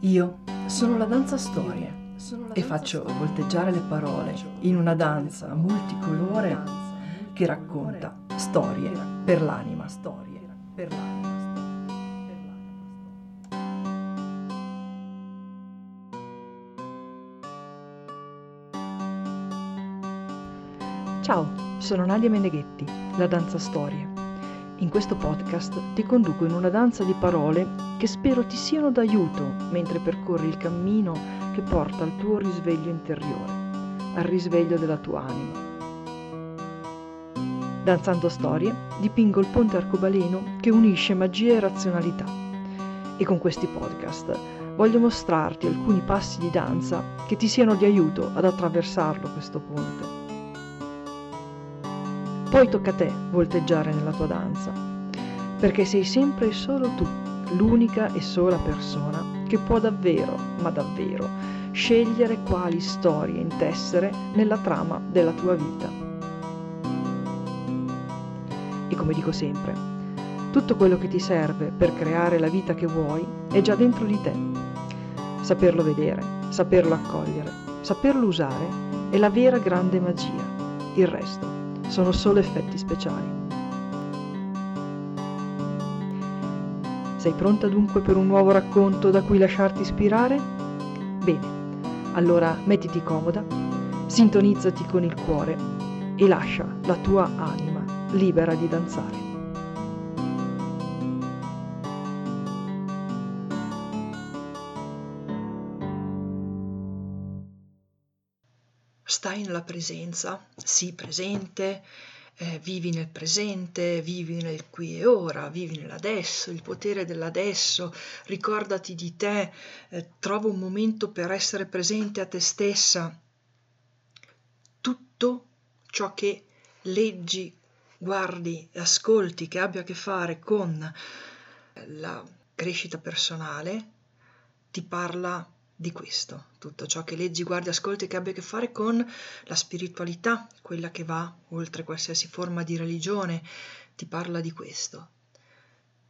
Io sono la danza storie e faccio volteggiare le parole in una danza multicolore che racconta storie per l'anima. Storie per l'anima. Ciao, sono Nadia Meneghetti, la danza storie. In questo podcast ti conduco in una danza di parole che spero ti siano d'aiuto mentre percorri il cammino che porta al tuo risveglio interiore, al risveglio della tua anima. Danzando storie, dipingo il ponte arcobaleno che unisce magia e razionalità. E con questi podcast voglio mostrarti alcuni passi di danza che ti siano di aiuto ad attraversarlo questo ponte. Poi tocca a te volteggiare nella tua danza, perché sei sempre e solo tu, l'unica e sola persona che può davvero, ma davvero, scegliere quali storie intessere nella trama della tua vita. E come dico sempre, tutto quello che ti serve per creare la vita che vuoi è già dentro di te. Saperlo vedere, saperlo accogliere, saperlo usare è la vera grande magia. Il resto sono solo effetti speciali. Sei pronta dunque per un nuovo racconto da cui lasciarti ispirare? Bene, allora mettiti comoda, sintonizzati con il cuore e lascia la tua anima libera di danzare. Stai nella presenza, sii presente, eh, vivi nel presente, vivi nel qui e ora, vivi nell'adesso, il potere dell'adesso, ricordati di te, eh, trova un momento per essere presente a te stessa. Tutto ciò che leggi, guardi, ascolti, che abbia a che fare con la crescita personale, ti parla di questo, tutto ciò che leggi, guardi, ascolti che abbia a che fare con la spiritualità, quella che va oltre qualsiasi forma di religione, ti parla di questo,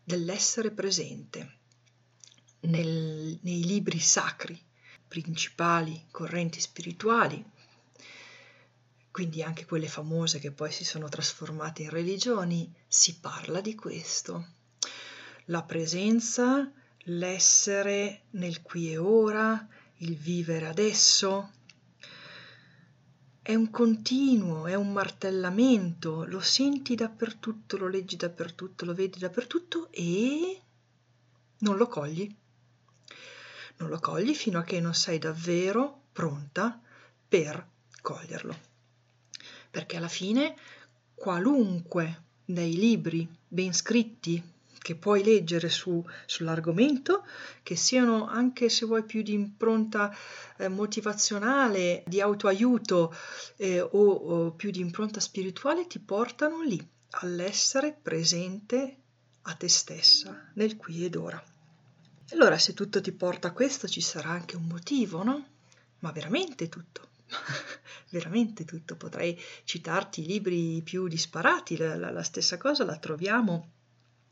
dell'essere presente nel, nei libri sacri, principali correnti spirituali, quindi anche quelle famose che poi si sono trasformate in religioni, si parla di questo. La presenza l'essere nel qui e ora, il vivere adesso. È un continuo, è un martellamento, lo senti dappertutto, lo leggi dappertutto, lo vedi dappertutto e non lo cogli. Non lo cogli fino a che non sei davvero pronta per coglierlo. Perché alla fine qualunque dei libri ben scritti, che puoi leggere su, sull'argomento, che siano anche se vuoi più di impronta eh, motivazionale, di autoaiuto eh, o, o più di impronta spirituale, ti portano lì, all'essere presente a te stessa, nel qui ed ora. Allora, se tutto ti porta a questo, ci sarà anche un motivo, no? Ma veramente tutto. veramente tutto. Potrei citarti i libri più disparati, la, la, la stessa cosa la troviamo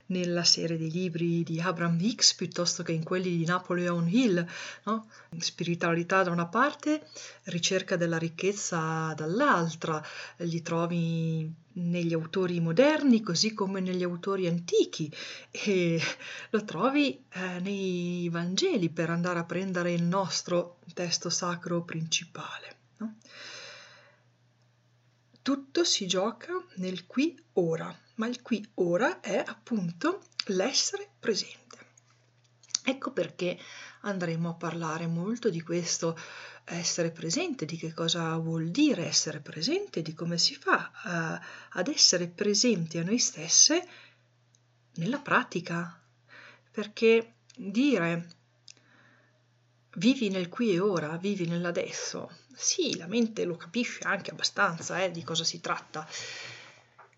nella serie dei libri di Abraham Hicks piuttosto che in quelli di Napoleon Hill, no? spiritualità da una parte, ricerca della ricchezza dall'altra, li trovi negli autori moderni così come negli autori antichi e lo trovi eh, nei Vangeli per andare a prendere il nostro testo sacro principale. No? Tutto si gioca nel qui ora ma il qui ora è appunto l'essere presente. Ecco perché andremo a parlare molto di questo essere presente, di che cosa vuol dire essere presente, di come si fa uh, ad essere presenti a noi stesse nella pratica. Perché dire vivi nel qui e ora, vivi nell'adesso, sì, la mente lo capisce anche abbastanza eh, di cosa si tratta,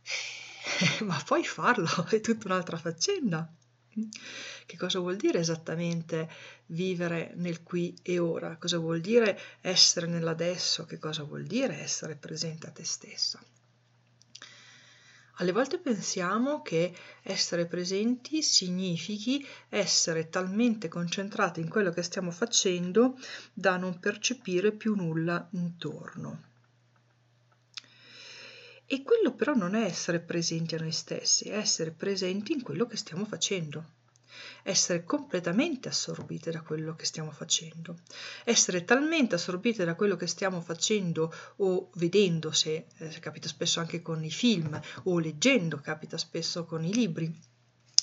ma poi farlo è tutta un'altra faccenda. Che cosa vuol dire esattamente vivere nel qui e ora? Cosa vuol dire essere nell'adesso? Che cosa vuol dire essere presente a te stessa? Alle volte pensiamo che essere presenti significhi essere talmente concentrati in quello che stiamo facendo da non percepire più nulla intorno. E quello però non è essere presenti a noi stessi, è essere presenti in quello che stiamo facendo essere completamente assorbite da quello che stiamo facendo, essere talmente assorbite da quello che stiamo facendo o vedendo, se eh, capita spesso anche con i film, o leggendo, capita spesso con i libri,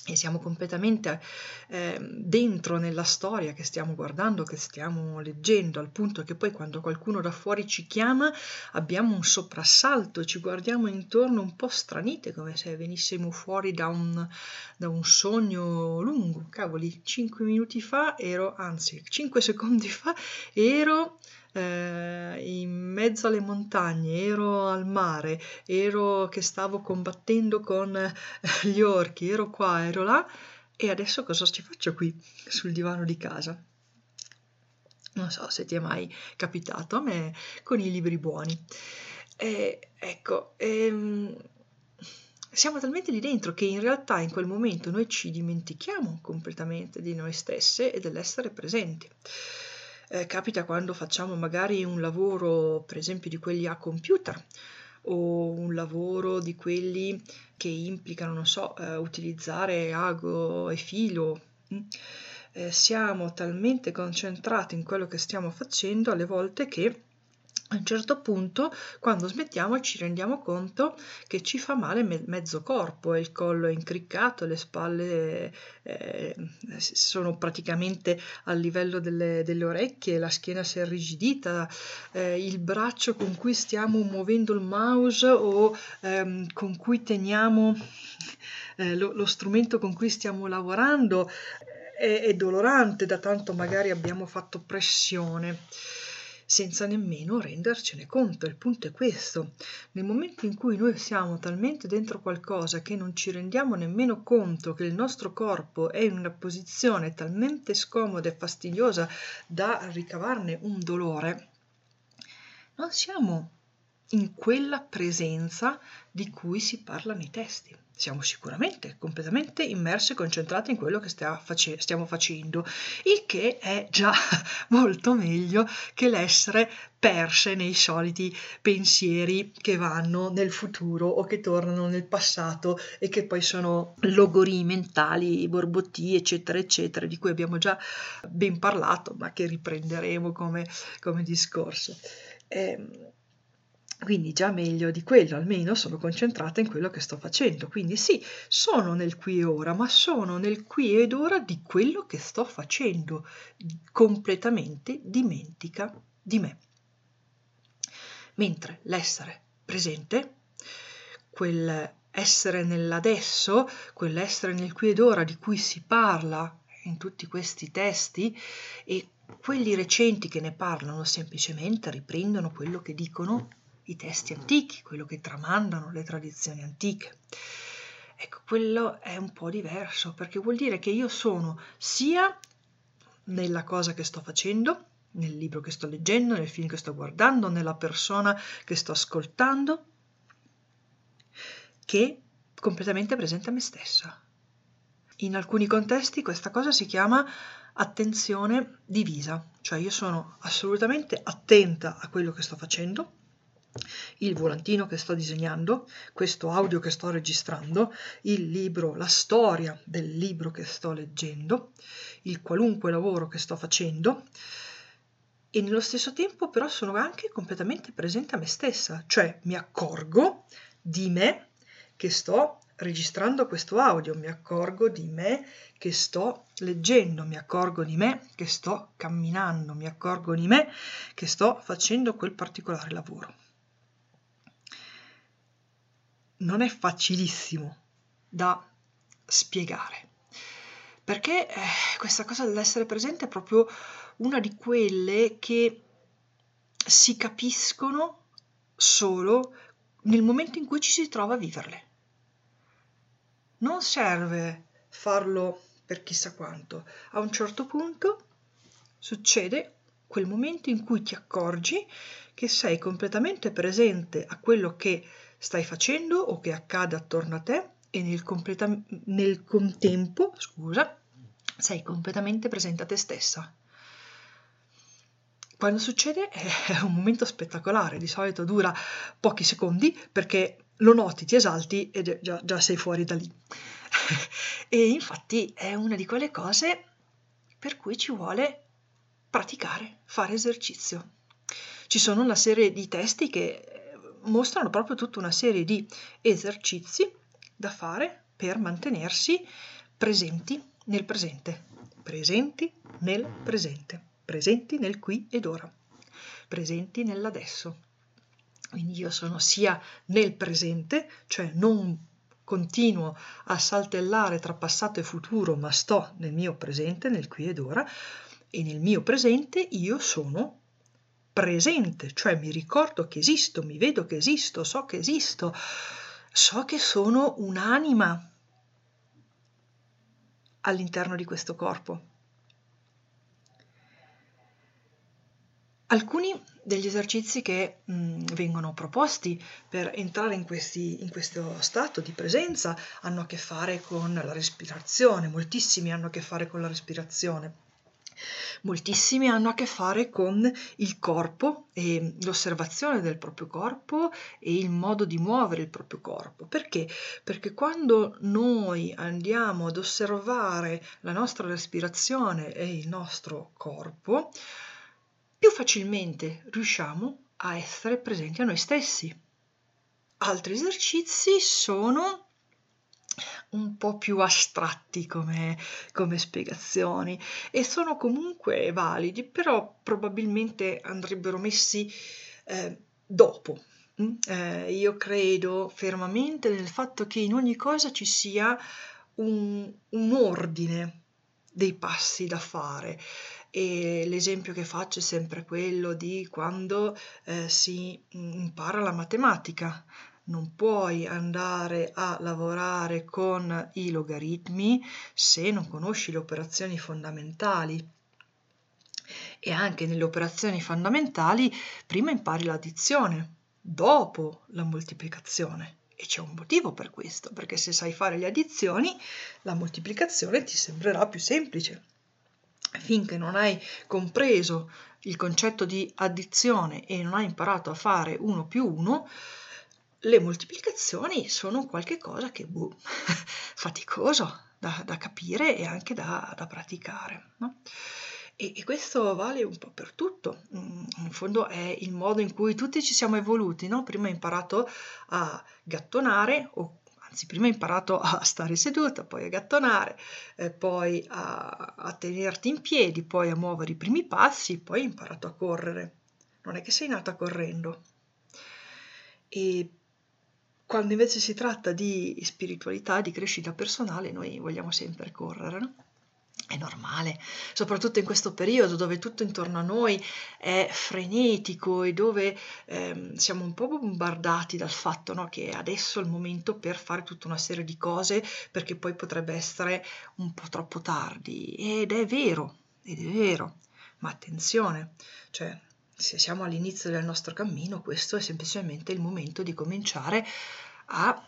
e siamo completamente eh, dentro nella storia che stiamo guardando, che stiamo leggendo, al punto che poi quando qualcuno da fuori ci chiama abbiamo un soprassalto, ci guardiamo intorno un po' stranite, come se venissimo fuori da un, da un sogno lungo. Cavoli, cinque minuti fa ero, anzi, cinque secondi fa ero eh, in mezzo alle montagne, ero al mare, ero che stavo combattendo con eh, gli orchi, ero qua, ero là e adesso cosa ci faccio qui sul divano di casa? Non so se ti è mai capitato, a me con i libri buoni. E, ecco, ehm, siamo talmente lì dentro che in realtà in quel momento noi ci dimentichiamo completamente di noi stesse e dell'essere presenti eh, capita quando facciamo magari un lavoro, per esempio, di quelli a computer o un lavoro di quelli che implicano, non so, eh, utilizzare ago e filo. Mm? Eh, siamo talmente concentrati in quello che stiamo facendo alle volte che a un certo punto, quando smettiamo, ci rendiamo conto che ci fa male me- mezzo corpo, il collo è incriccato, le spalle eh, sono praticamente al livello delle, delle, orecchie, la schiena si è irrigidita, eh, il braccio con cui stiamo muovendo il mouse o ehm, con cui teniamo eh, lo, lo, strumento con cui stiamo lavorando è, è dolorante, da tanto magari abbiamo fatto pressione senza nemmeno rendercene conto. Il punto è questo. Nel momento in cui noi siamo talmente dentro qualcosa che non ci rendiamo nemmeno conto che il nostro corpo è in una posizione talmente scomoda e fastidiosa da ricavarne un dolore, non siamo in quella presenza di cui si parla nei testi siamo sicuramente completamente immersi e concentrati in quello che stiamo facendo, il che è già molto meglio che l'essere perse nei soliti pensieri che vanno nel futuro o che tornano nel passato e che poi sono logorii mentali, borbottii, eccetera, eccetera, di cui abbiamo già ben parlato, ma che riprenderemo come, come discorso. Eh, quindi già meglio di quello, almeno sono concentrata in quello che sto facendo. Quindi sì, sono nel qui e ora, ma sono nel qui ed ora di quello che sto facendo, completamente dimentica di me. Mentre l'essere presente, quel essere nell'adesso, quell'essere nel qui ed ora di cui si parla in tutti questi testi e quelli recenti che ne parlano semplicemente riprendono quello che dicono i testi antichi, quello che tramandano le tradizioni antiche. Ecco, quello è un po' diverso perché vuol dire che io sono sia nella cosa che sto facendo, nel libro che sto leggendo, nel film che sto guardando, nella persona che sto ascoltando, che completamente presente a me stessa. In alcuni contesti questa cosa si chiama attenzione divisa, cioè io sono assolutamente attenta a quello che sto facendo, il volantino che sto disegnando, questo audio che sto registrando, il libro, la storia del libro che sto leggendo, il qualunque lavoro che sto facendo. E nello stesso tempo però sono anche completamente presente a me stessa, cioè mi accorgo di me che sto registrando questo audio, mi accorgo di me che sto leggendo, mi accorgo di me che sto camminando, mi accorgo di me che sto facendo quel particolare lavoro non è facilissimo da spiegare. Perché eh, questa cosa dell'essere presente è proprio una di quelle che si capiscono solo nel momento in cui ci si trova a viverle. Non serve farlo per chissà quanto. A un certo punto succede quel momento in cui ti accorgi che sei completamente presente a quello che stai facendo o che accade attorno a te e nel, completa- nel contempo, scusa, sei completamente presente a te stessa. Quando succede è un momento spettacolare, di solito dura pochi secondi perché lo noti, ti esalti e già, già sei fuori da lì. e infatti è una di quelle cose per cui ci vuole praticare, fare esercizio. Ci sono una serie di testi che mostrano proprio tutta una serie di esercizi da fare per mantenersi presenti nel presente, presenti nel presente, presenti nel qui ed ora, presenti nell'adesso. Quindi io sono sia nel presente, cioè non continuo a saltellare tra passato e futuro, ma sto nel mio presente, nel qui ed ora, e nel mio presente io sono presente, cioè mi ricordo che esisto, mi vedo che esisto, so che esisto, so che sono un'anima all'interno di questo corpo. Alcuni degli esercizi che mh, vengono proposti per entrare in, questi, in questo stato di presenza hanno a che fare con la respirazione, moltissimi hanno a che fare con la respirazione. Moltissimi hanno a che fare con il corpo e l'osservazione del proprio corpo e il modo di muovere il proprio corpo. Perché? Perché quando noi andiamo ad osservare la nostra respirazione e il nostro corpo, più facilmente riusciamo a essere presenti a noi stessi. Altri esercizi sono un po' più astratti come, come, spiegazioni e sono comunque validi, però probabilmente andrebbero messi eh, dopo. Mm? Eh, io credo fermamente nel fatto che in ogni cosa ci sia un, un ordine dei passi da fare e l'esempio che faccio è sempre quello di quando eh, si impara la matematica non puoi andare a lavorare con i logaritmi se non conosci le operazioni fondamentali. E anche nelle operazioni fondamentali prima impari l'addizione, dopo la moltiplicazione. E c'è un motivo per questo, perché se sai fare le addizioni, la moltiplicazione ti sembrerà più semplice. Finché non hai compreso il concetto di addizione e non hai imparato a fare 1 più 1, le moltiplicazioni sono qualcosa che boh, faticoso da, da, capire e anche da, da praticare. No? E, e, questo vale un po' per tutto. Mm, in fondo è il modo in cui tutti ci siamo evoluti. No? Prima hai imparato a gattonare, o anzi, prima hai imparato a stare seduta, poi a gattonare, eh, poi a, a tenerti in piedi, poi a muovere i primi passi, poi hai imparato a correre. Non è che sei nata correndo. E quando invece si tratta di spiritualità, di crescita personale, noi vogliamo sempre correre, no? È normale, soprattutto in questo periodo dove tutto intorno a noi è frenetico e dove ehm, siamo un po' bombardati dal fatto no, che adesso è il momento per fare tutta una serie di cose perché poi potrebbe essere un po' troppo tardi. Ed è vero, ed è vero, ma attenzione, cioè se siamo all'inizio del nostro cammino, questo è semplicemente il momento di cominciare a,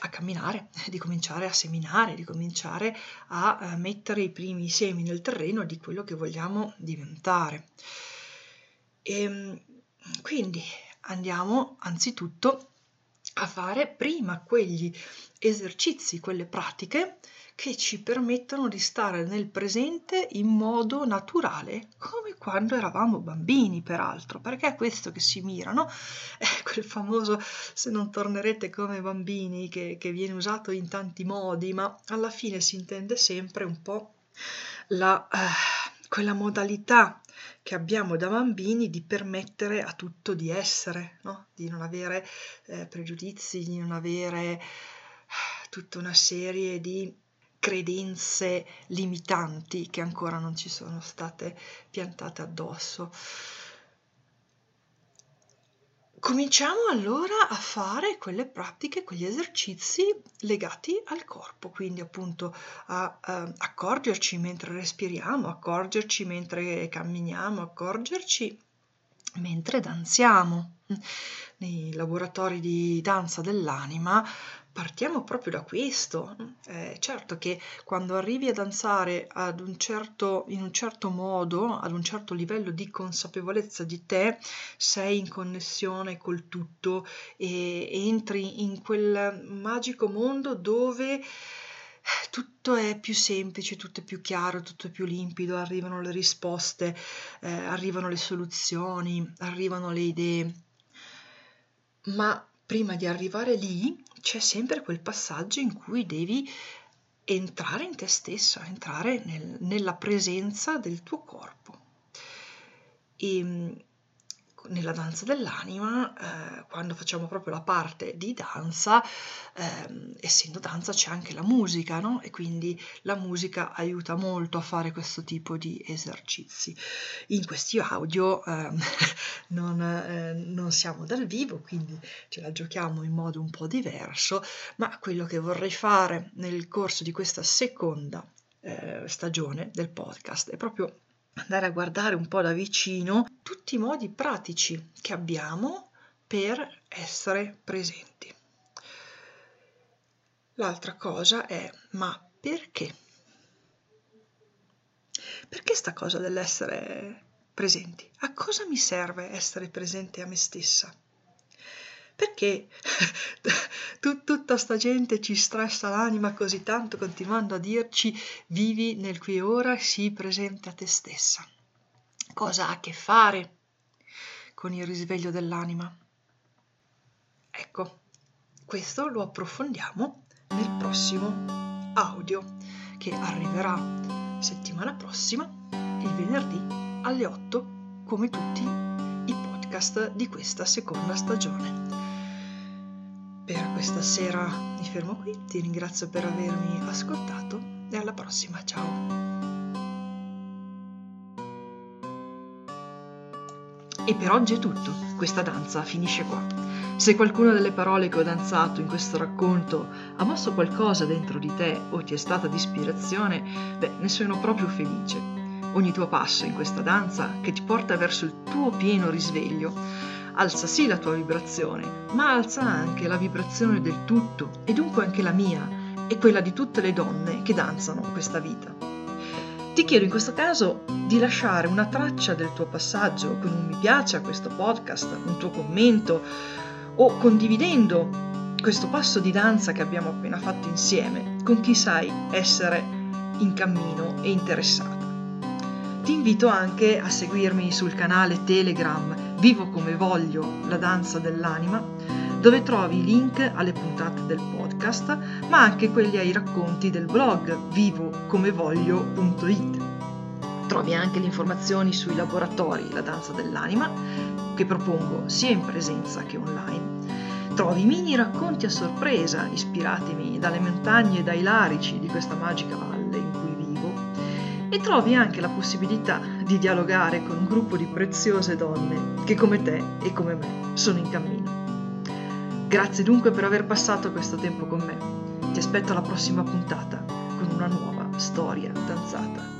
a camminare, di cominciare a seminare, di cominciare a, a mettere i primi semi nel terreno di quello che vogliamo diventare. E, ehm, quindi andiamo anzitutto a fare prima quegli esercizi, quelle pratiche che ci permettono di stare nel presente in modo naturale, come quando eravamo bambini, peraltro, perché è questo che si mira, no? È quel famoso se non tornerete come bambini che, che viene usato in tanti modi, ma alla fine si intende sempre un po' la, eh, quella modalità che abbiamo da bambini di permettere a tutto di essere, no? di non avere eh, pregiudizi, di non avere eh, tutta una serie di credenze limitanti che ancora non ci sono state piantate addosso. Cominciamo allora a fare quelle pratiche, quegli esercizi legati al corpo, quindi appunto a, a accorgerci mentre respiriamo, accorgerci mentre camminiamo, accorgerci mentre danziamo. nei laboratori di danza dell'anima partiamo proprio da questo. Eh, certo che quando arrivi a danzare ad un certo, in un certo modo, ad un certo livello di consapevolezza di te, sei in connessione col tutto e entri in quel magico mondo dove tutto è più semplice, tutto è più chiaro, tutto è più limpido, arrivano le risposte, eh, arrivano le soluzioni, arrivano le idee. Ma prima di arrivare lì c'è sempre quel passaggio in cui devi entrare in te stesso, entrare nel, nella presenza del tuo corpo. E nella danza dell'anima, eh, quando facciamo proprio la parte di danza, eh, essendo danza c'è anche la musica, no? E quindi la musica aiuta molto a fare questo tipo di esercizi. In questi audio eh, non, eh, non siamo dal vivo, quindi ce la giochiamo in modo un po' diverso, ma quello che vorrei fare nel corso di questa seconda eh, stagione del podcast è proprio andare a guardare un po' da vicino tutti i modi pratici che abbiamo per essere presenti. L'altra cosa è, ma perché? Perché sta cosa dell'essere presenti? A cosa mi serve essere presente a me stessa? Perché tut- tutta sta gente ci stressa l'anima così tanto continuando a dirci vivi nel qui e ora, sii presente a te stessa? Cosa ha a che fare con il risveglio dell'anima? Ecco, questo lo approfondiamo nel prossimo audio che arriverà settimana prossima, il venerdì alle 8, come tutti i podcast di questa seconda stagione. Questa sera mi fermo qui, ti ringrazio per avermi ascoltato e alla prossima, ciao! E per oggi è tutto, questa danza finisce qua. Se qualcuna delle parole che ho danzato in questo racconto ha mosso qualcosa dentro di te o ti è stata di ispirazione, beh, ne sono proprio felice. Ogni tuo passo in questa danza che ti porta verso il tuo pieno risveglio alza sì la tua vibrazione, ma alza anche la vibrazione del tutto e dunque anche la mia e quella di tutte le donne che danzano questa vita. Ti chiedo in questo caso di lasciare una traccia del tuo passaggio con un mi piace a questo podcast, un tuo commento o condividendo questo passo di danza che abbiamo appena fatto insieme con chi sai essere in cammino e interessato. Ti invito anche a seguirmi sul canale Telegram Vivo come voglio, la danza dell'anima, dove trovi i link alle puntate del podcast, ma anche quelli ai racconti del blog vivocomevoglio.it. Trovi anche le informazioni sui laboratori La danza dell'anima, che propongo sia in presenza che online. Trovi mini racconti a sorpresa ispiratimi dalle montagne e dai larici di questa magica valle e trovi anche la possibilità di dialogare con un gruppo di preziose donne che come te e come me sono in cammino. Grazie dunque per aver passato questo tempo con me. Ti aspetto alla prossima puntata con una nuova storia danzata.